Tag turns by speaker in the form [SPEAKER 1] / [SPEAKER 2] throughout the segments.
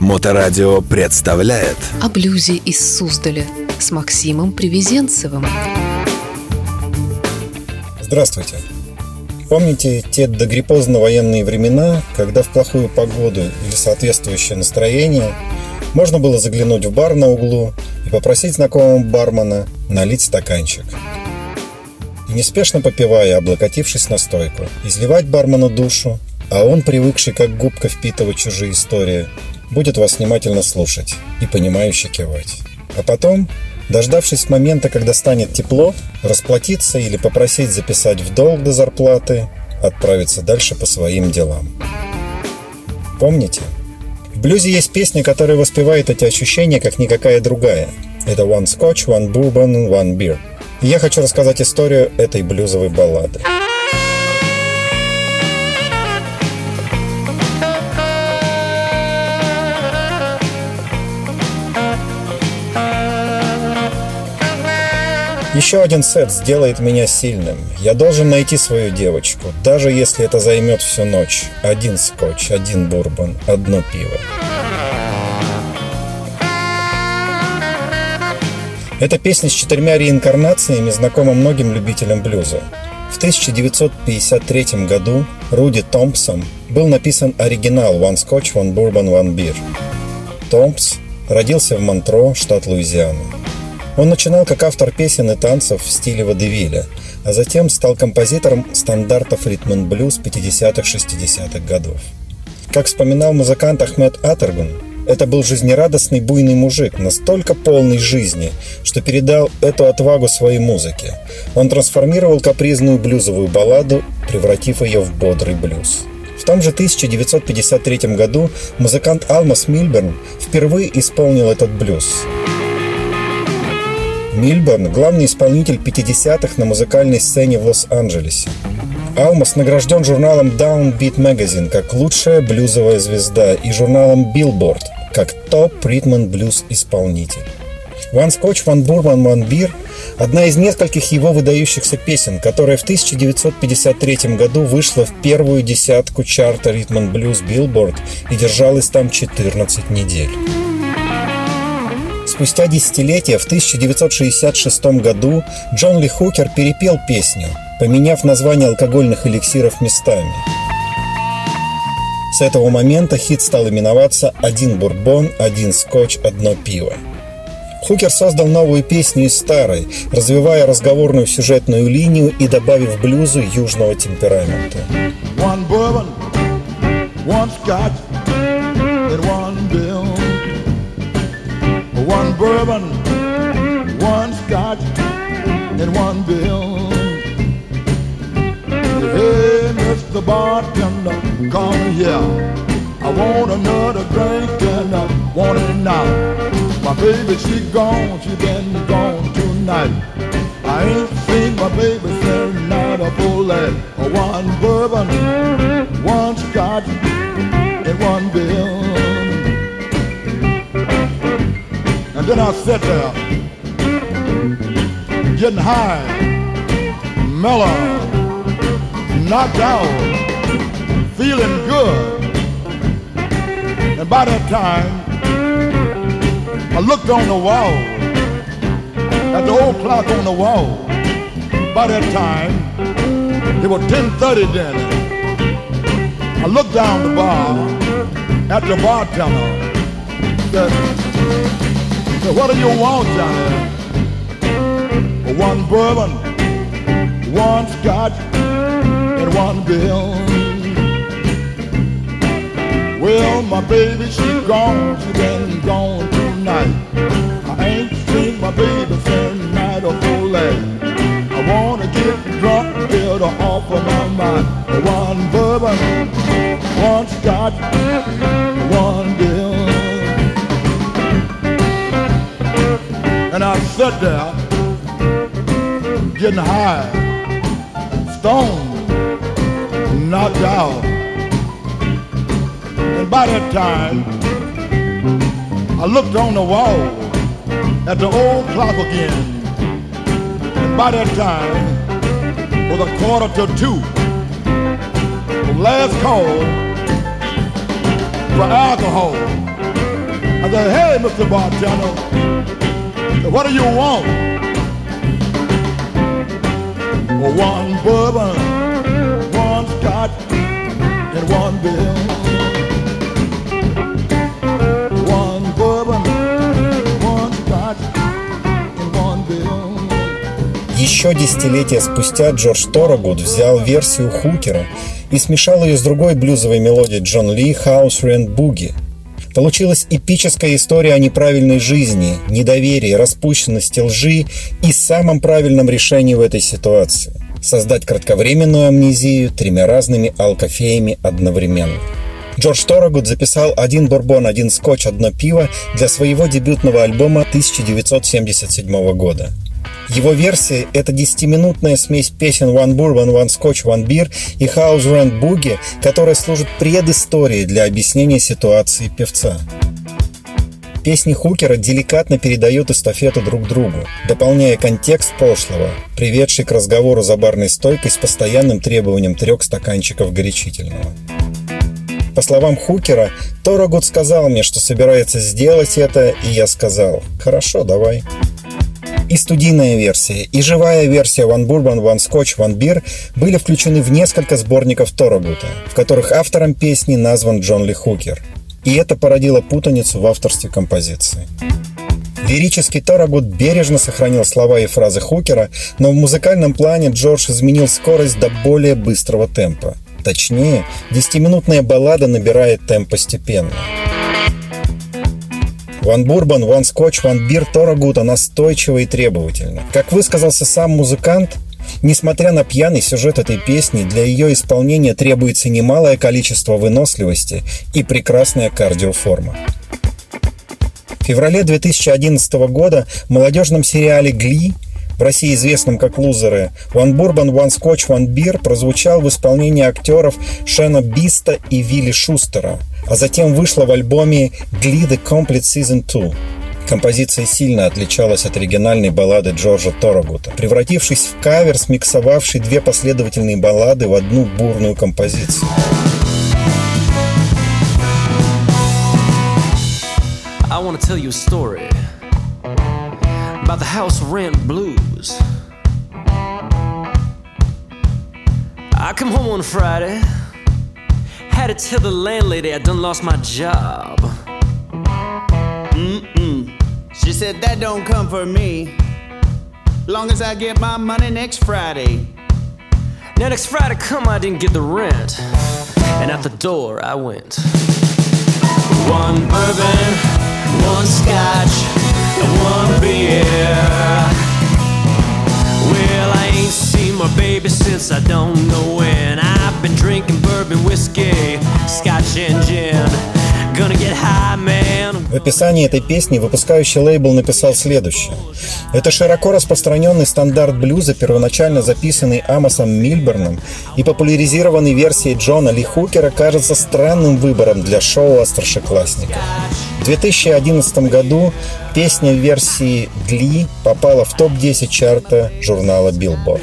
[SPEAKER 1] Моторадио представляет
[SPEAKER 2] О блюзе из Суздаля с Максимом Привезенцевым.
[SPEAKER 3] Здравствуйте. Помните те догриппозно-военные времена, когда в плохую погоду или соответствующее настроение можно было заглянуть в бар на углу и попросить знакомого бармена налить стаканчик. И неспешно попивая, облокотившись на стойку, изливать бармену душу, а он, привыкший как губка впитывать чужие истории, будет вас внимательно слушать и понимающе кивать. А потом, дождавшись момента, когда станет тепло, расплатиться или попросить записать в долг до зарплаты, отправиться дальше по своим делам. Помните? В блюзе есть песня, которая воспевает эти ощущения, как никакая другая. Это «One Scotch, One Bourbon, One Beer». И я хочу рассказать историю этой блюзовой баллады. Еще один сет сделает меня сильным. Я должен найти свою девочку, даже если это займет всю ночь. Один скотч, один бурбон, одно пиво. Эта песня с четырьмя реинкарнациями знакома многим любителям блюза. В 1953 году Руди Томпсон был написан оригинал «One Scotch, One Bourbon, One Beer». Томпс родился в Монтро, штат Луизиана. Он начинал как автор песен и танцев в стиле водевиля, а затем стал композитором стандартов ритм блюз 50-60-х годов. Как вспоминал музыкант Ахмед Атергун, это был жизнерадостный буйный мужик, настолько полный жизни, что передал эту отвагу своей музыке. Он трансформировал капризную блюзовую балладу, превратив ее в бодрый блюз. В том же 1953 году музыкант Алмас Мильберн впервые исполнил этот блюз. Мильберн – главный исполнитель 50-х на музыкальной сцене в Лос-Анджелесе. Алмас награжден журналом Downbeat Magazine как лучшая блюзовая звезда и журналом Billboard как топ-ритм блюз исполнитель. One Scotch, One Bourbon, One Beer – одна из нескольких его выдающихся песен, которая в 1953 году вышла в первую десятку чарта Rhythm Blues Billboard и держалась там 14 недель. Спустя десятилетия, в 1966 году, Джон Ли Хукер перепел песню, поменяв название алкогольных эликсиров местами. С этого момента хит стал именоваться «Один бурбон, один скотч, одно пиво». Хукер создал новую песню из старой, развивая разговорную сюжетную линию и добавив блюзу южного темперамента. One bourbon, one scotch. One bourbon, one scotch, and one bill. Hey, Mr. Bartender, come here. I want another drink and I want it now. My baby, she gone, she been gone tonight. I ain't seen my baby since night of full life. One bourbon, one scotch, and one bill. Then I sat there, getting high, mellow, knocked out, feeling good. And by that time, I looked on the wall, at the old clock on the wall. By that time, it was 10.30 then. I looked down the bar at the bartender. Said, so what do you want, Johnny? One bourbon, one scotch, and one bill. Well, my baby, she gone, she been gone tonight. I ain't seen my baby since night of full last. I wanna get drunk, get her off of my mind. One bourbon, one scotch, There, getting high, stoned, knocked out. And by that time, I looked on the wall at the old clock again. And by that time, was a quarter to two. The last call for alcohol.
[SPEAKER 4] I said, hey, Mr. Bartender, what do you want? One bourbon, one scotch, and one bill. One bourbon, one scotch, and one bill.
[SPEAKER 3] Еще десятилетия спустя Джордж Торогуд взял версию Хукера и смешал ее с другой блюзовой мелодией Джон Ли «House Rent Boogie». Получилась эпическая история о неправильной жизни, недоверии, распущенности, лжи и самом правильном решении в этой ситуации – создать кратковременную амнезию тремя разными алкофеями одновременно. Джордж Торогуд записал «Один бурбон, один скотч, одно пиво» для своего дебютного альбома 1977 года. Его версия – это 10-минутная смесь песен One Bourbon, One Scotch, One Beer и House Rent Boogie, которая служит предысторией для объяснения ситуации певца. Песни Хукера деликатно передают эстафету друг другу, дополняя контекст прошлого, приведший к разговору за барной стойкой с постоянным требованием трех стаканчиков горячительного. По словам Хукера, Торогуд сказал мне, что собирается сделать это, и я сказал «Хорошо, давай». И студийная версия, и живая версия One Bourbon, One Scotch, One Beer были включены в несколько сборников Торогута, в которых автором песни назван Джон Ли Хукер. И это породило путаницу в авторстве композиции. Лирический Торогут бережно сохранил слова и фразы Хукера, но в музыкальном плане Джордж изменил скорость до более быстрого темпа. Точнее, 10-минутная баллада набирает темп постепенно. One Bourbon, One Scotch, One Beer Торагута настойчиво и требовательно. Как высказался сам музыкант, Несмотря на пьяный сюжет этой песни, для ее исполнения требуется немалое количество выносливости и прекрасная кардиоформа. В феврале 2011 года в молодежном сериале «Гли» в России известном как «Лузеры», «One Bourbon, One Scotch, One Beer» прозвучал в исполнении актеров Шена Биста и Вилли Шустера, а затем вышла в альбоме «Glee The Complete Season 2». Композиция сильно отличалась от оригинальной баллады Джорджа Торогута, превратившись в кавер, смиксовавший две последовательные баллады в одну бурную композицию.
[SPEAKER 5] I want tell you a story about the house rent blues. I come home on Friday, had to tell the landlady I done lost my job.
[SPEAKER 6] Mm-mm. She said that don't come for me. Long as I get my money next Friday.
[SPEAKER 5] Now next Friday come, I didn't get the rent, and out the door I went. One bourbon, one scotch, and one beer. My baby since I don't know when. I've been drinking bourbon whiskey, scotch and gin.
[SPEAKER 3] В описании этой песни выпускающий лейбл написал следующее. Это широко распространенный стандарт блюза, первоначально записанный Амосом Мильберном и популяризированный версией Джона Ли Хукера, кажется странным выбором для шоу о старшеклассниках. В 2011 году песня в версии Гли попала в топ-10 чарта журнала Billboard.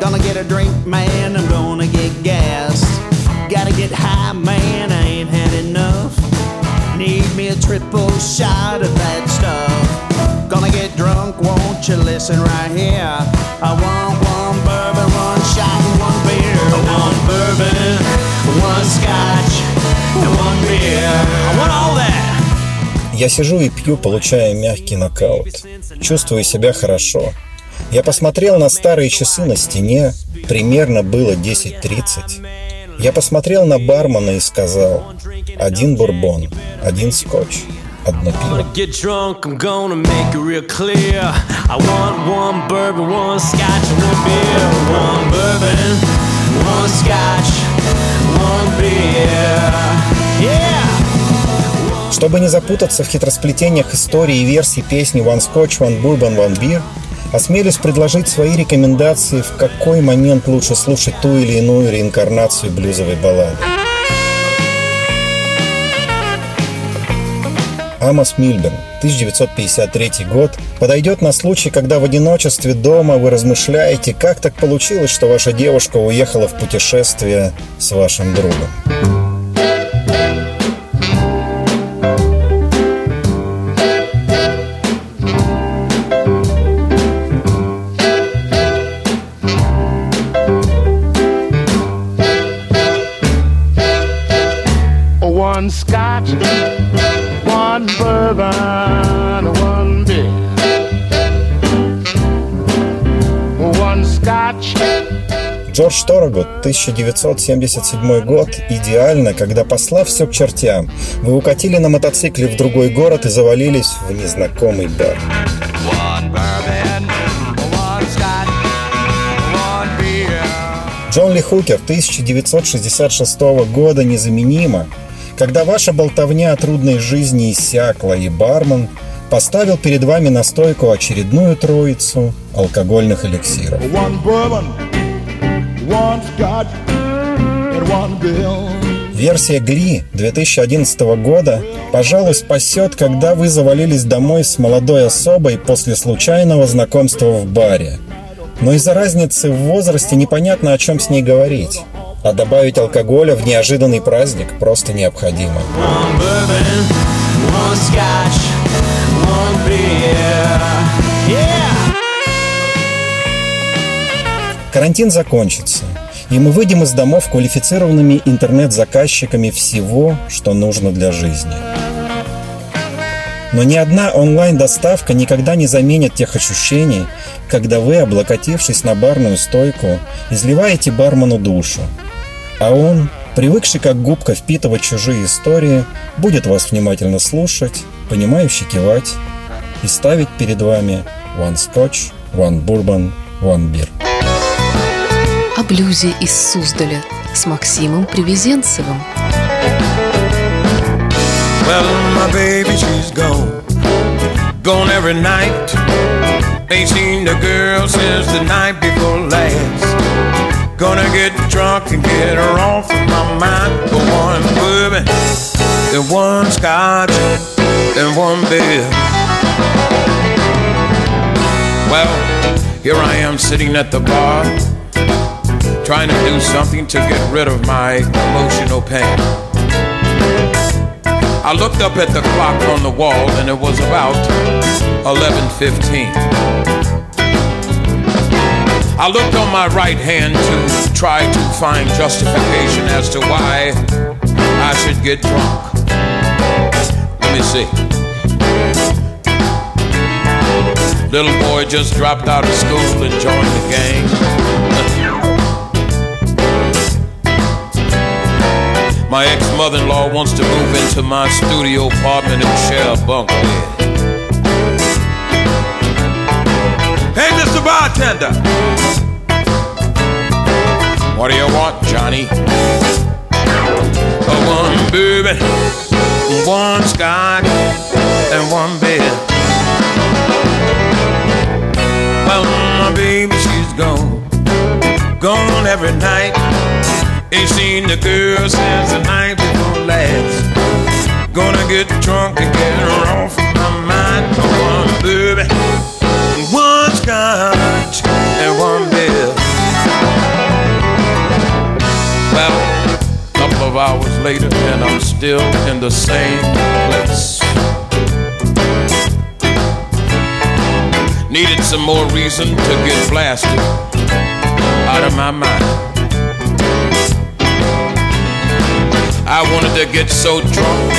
[SPEAKER 6] Gonna get a drink, man. I'm gonna get gas. Gotta get high, man. I ain't had enough. Need me a triple shot of that stuff. Gonna get drunk, won't you listen right here? I want one bourbon, one shot, and one beer.
[SPEAKER 5] One bourbon, one scotch, and one beer. I want all that.
[SPEAKER 3] Я сижу и пью, получая мягкий нокаут. Чувствую себя хорошо. Я посмотрел на старые часы на стене. Примерно было 10.30. Я посмотрел на бармена и сказал, один бурбон, один скотч, одно пиво. Чтобы не запутаться в хитросплетениях истории и версий песни «One Scotch, One Bourbon, One Beer», осмелюсь предложить свои рекомендации, в какой момент лучше слушать ту или иную реинкарнацию блюзовой баллады. Амос Мильберн, 1953 год, подойдет на случай, когда в одиночестве дома вы размышляете, как так получилось, что ваша девушка уехала в путешествие с вашим другом. Джордж Торогут, 1977 год, идеально, когда посла все к чертям. Вы укатили на мотоцикле в другой город и завалились в незнакомый бар. Джон Ли Хукер 1966 года незаменимо, когда ваша болтовня о трудной жизни иссякла, и бармен поставил перед вами на стойку очередную троицу алкогольных эликсиров.
[SPEAKER 4] One bourbon, one scotch, and one bill.
[SPEAKER 3] Версия Гли 2011 года, пожалуй, спасет, когда вы завалились домой с молодой особой после случайного знакомства в баре. Но из-за разницы в возрасте непонятно, о чем с ней говорить. А добавить алкоголя в неожиданный праздник просто необходимо.
[SPEAKER 5] One bourbon, one scotch!
[SPEAKER 3] Карантин закончится, и мы выйдем из домов квалифицированными интернет-заказчиками всего, что нужно для жизни. Но ни одна онлайн-доставка никогда не заменит тех ощущений, когда вы, облокотившись на барную стойку, изливаете бармену душу, а он, привыкший как губка впитывать чужие истории, будет вас внимательно слушать, понимающе кивать и ставить перед вами one scotch, one bourbon, one beer.
[SPEAKER 2] О блюзе из Суздаля с Максимом Привезенцевым.
[SPEAKER 7] Well, my baby, she's gone. Gone every night. Ain't seen the girl since the night before last. Gonna get drunk and get her off of my mind. For one bourbon, and one scotch, and one beer. Well, here I am sitting at the bar, trying to do something to get rid of my emotional pain. I looked up at the clock on the wall and it was about 11:15. I looked on my right hand to try to find justification as to why I should get drunk. Let me see. Little boy just dropped out of school and joined the gang. My ex-mother-in-law wants to move into my studio apartment and share a bunk bed. Hey, Mr. Bartender! What do you want, Johnny? A one bourbon, one scotch, and one beer. Well, my baby, she's gone, gone every night. Ain't seen the girl since the night before last. Gonna get drunk and get her off my mind. One bourbon, one scotch, and one beer. Well, a couple of hours later, and I'm still in the same place. Needed some more reason to get blasted out of my mind. I wanted to get so drunk.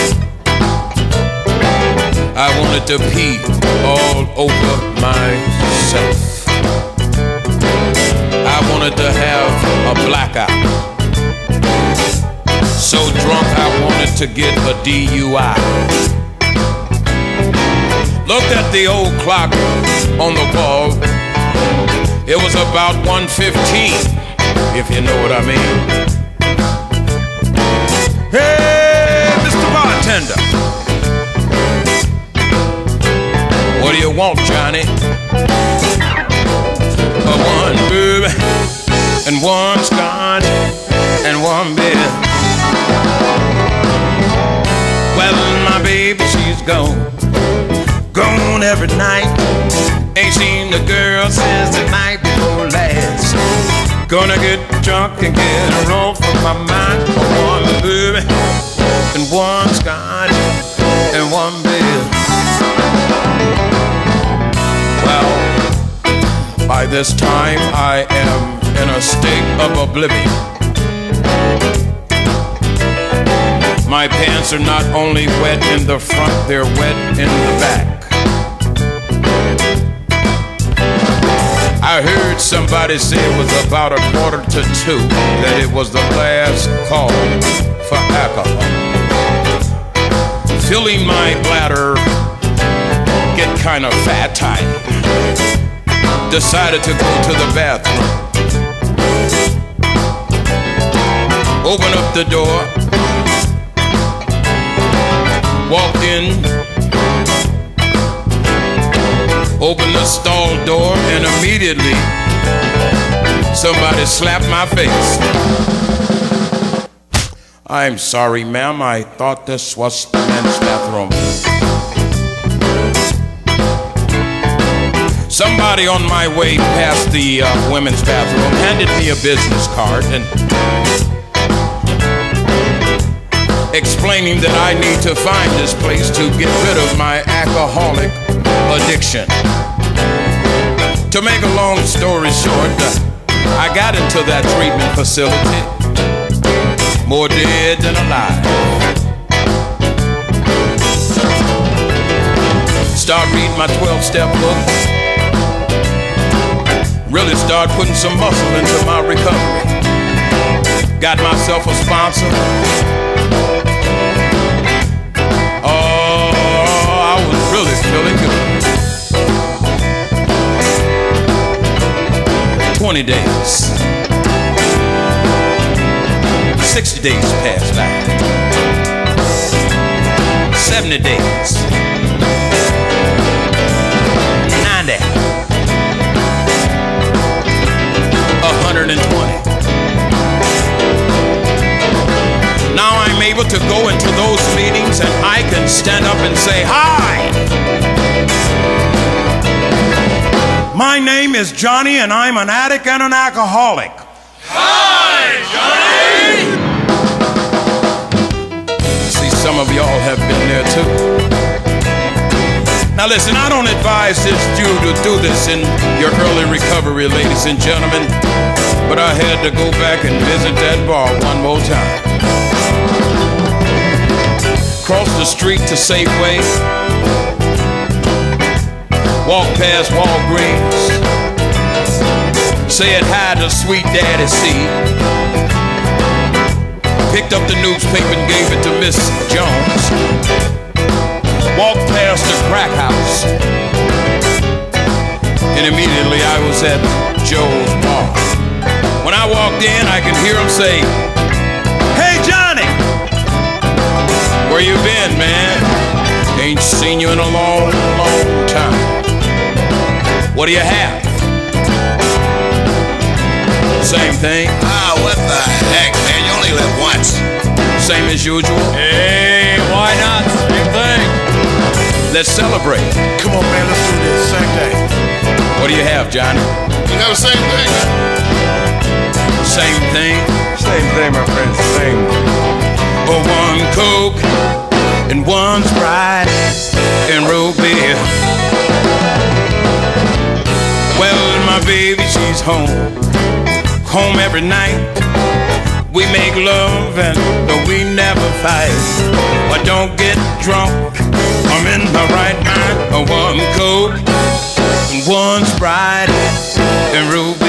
[SPEAKER 7] I wanted to pee all over myself. I wanted to have a blackout. So drunk I wanted to get a DUI. Looked at the old clock on the wall. It was about 1:15, if you know what I mean. Hey, Mr. Bartender. What do you want, Johnny? A one bourbon and one scotch and one beer. Well, my baby, she's gone. Every night. Ain't seen the girl since the night before last. Gonna get drunk and get her off of my mind. One bourbon and one scotch and one beer. Well, by this time I am in a state of oblivion. My pants are not only wet in the front, they're wet in the back. I heard somebody say it was about a quarter to two that it was the last call for alcohol. Filling my bladder get kind of fat tight. Decided to go to the bathroom. Open up the door. Walked in opened the stall door, and immediately somebody slapped my face. I'm sorry, ma'am. I thought this was the men's bathroom. Somebody on my way past the uh, women's bathroom handed me a business card and explaining that I need to find this place to get rid of my alcoholic addiction. To make a long story short, I got into that treatment facility, more dead than alive. Start reading my 12 step book. Really start putting some muscle into my recovery. Got myself a sponsor. 20 days. 60 days passed by. 70 days. 90. 120. Now I'm able to go into those meetings and I can stand up and say, Hi! My name is Johnny, and I'm an addict and an alcoholic.
[SPEAKER 8] Hi, Johnny!
[SPEAKER 7] See, some of y'all have been there too. Now, listen, I don't advise this Jew to do this in your early recovery, ladies and gentlemen, but I had to go back and visit that bar one more time. Cross the street to Safeway Walk past Walgreens. Said hi to sweet daddy C. Picked up the newspaper and gave it to Miss Jones. Walked past the crack house. And immediately I was at Joe's bar. When I walked in, I could hear him say, Hey Johnny! Where you been, man? Ain't seen you in a long, long time. What do you have? Same thing.
[SPEAKER 8] Ah, what the heck, man? You only live once.
[SPEAKER 7] Same as usual.
[SPEAKER 9] Hey, why not? Same thing.
[SPEAKER 7] Let's celebrate.
[SPEAKER 8] Come on, man, let's do this. Same thing.
[SPEAKER 7] What do you have, Johnny?
[SPEAKER 8] You have the same thing.
[SPEAKER 7] Same thing.
[SPEAKER 9] Same thing, my friend. Same.
[SPEAKER 7] Oh, one Coke and one Sprite and root beer. My baby, she's home. Home every night. We make love and we never fight. I don't get drunk. I'm in the right mind. One Coke one Sprite and root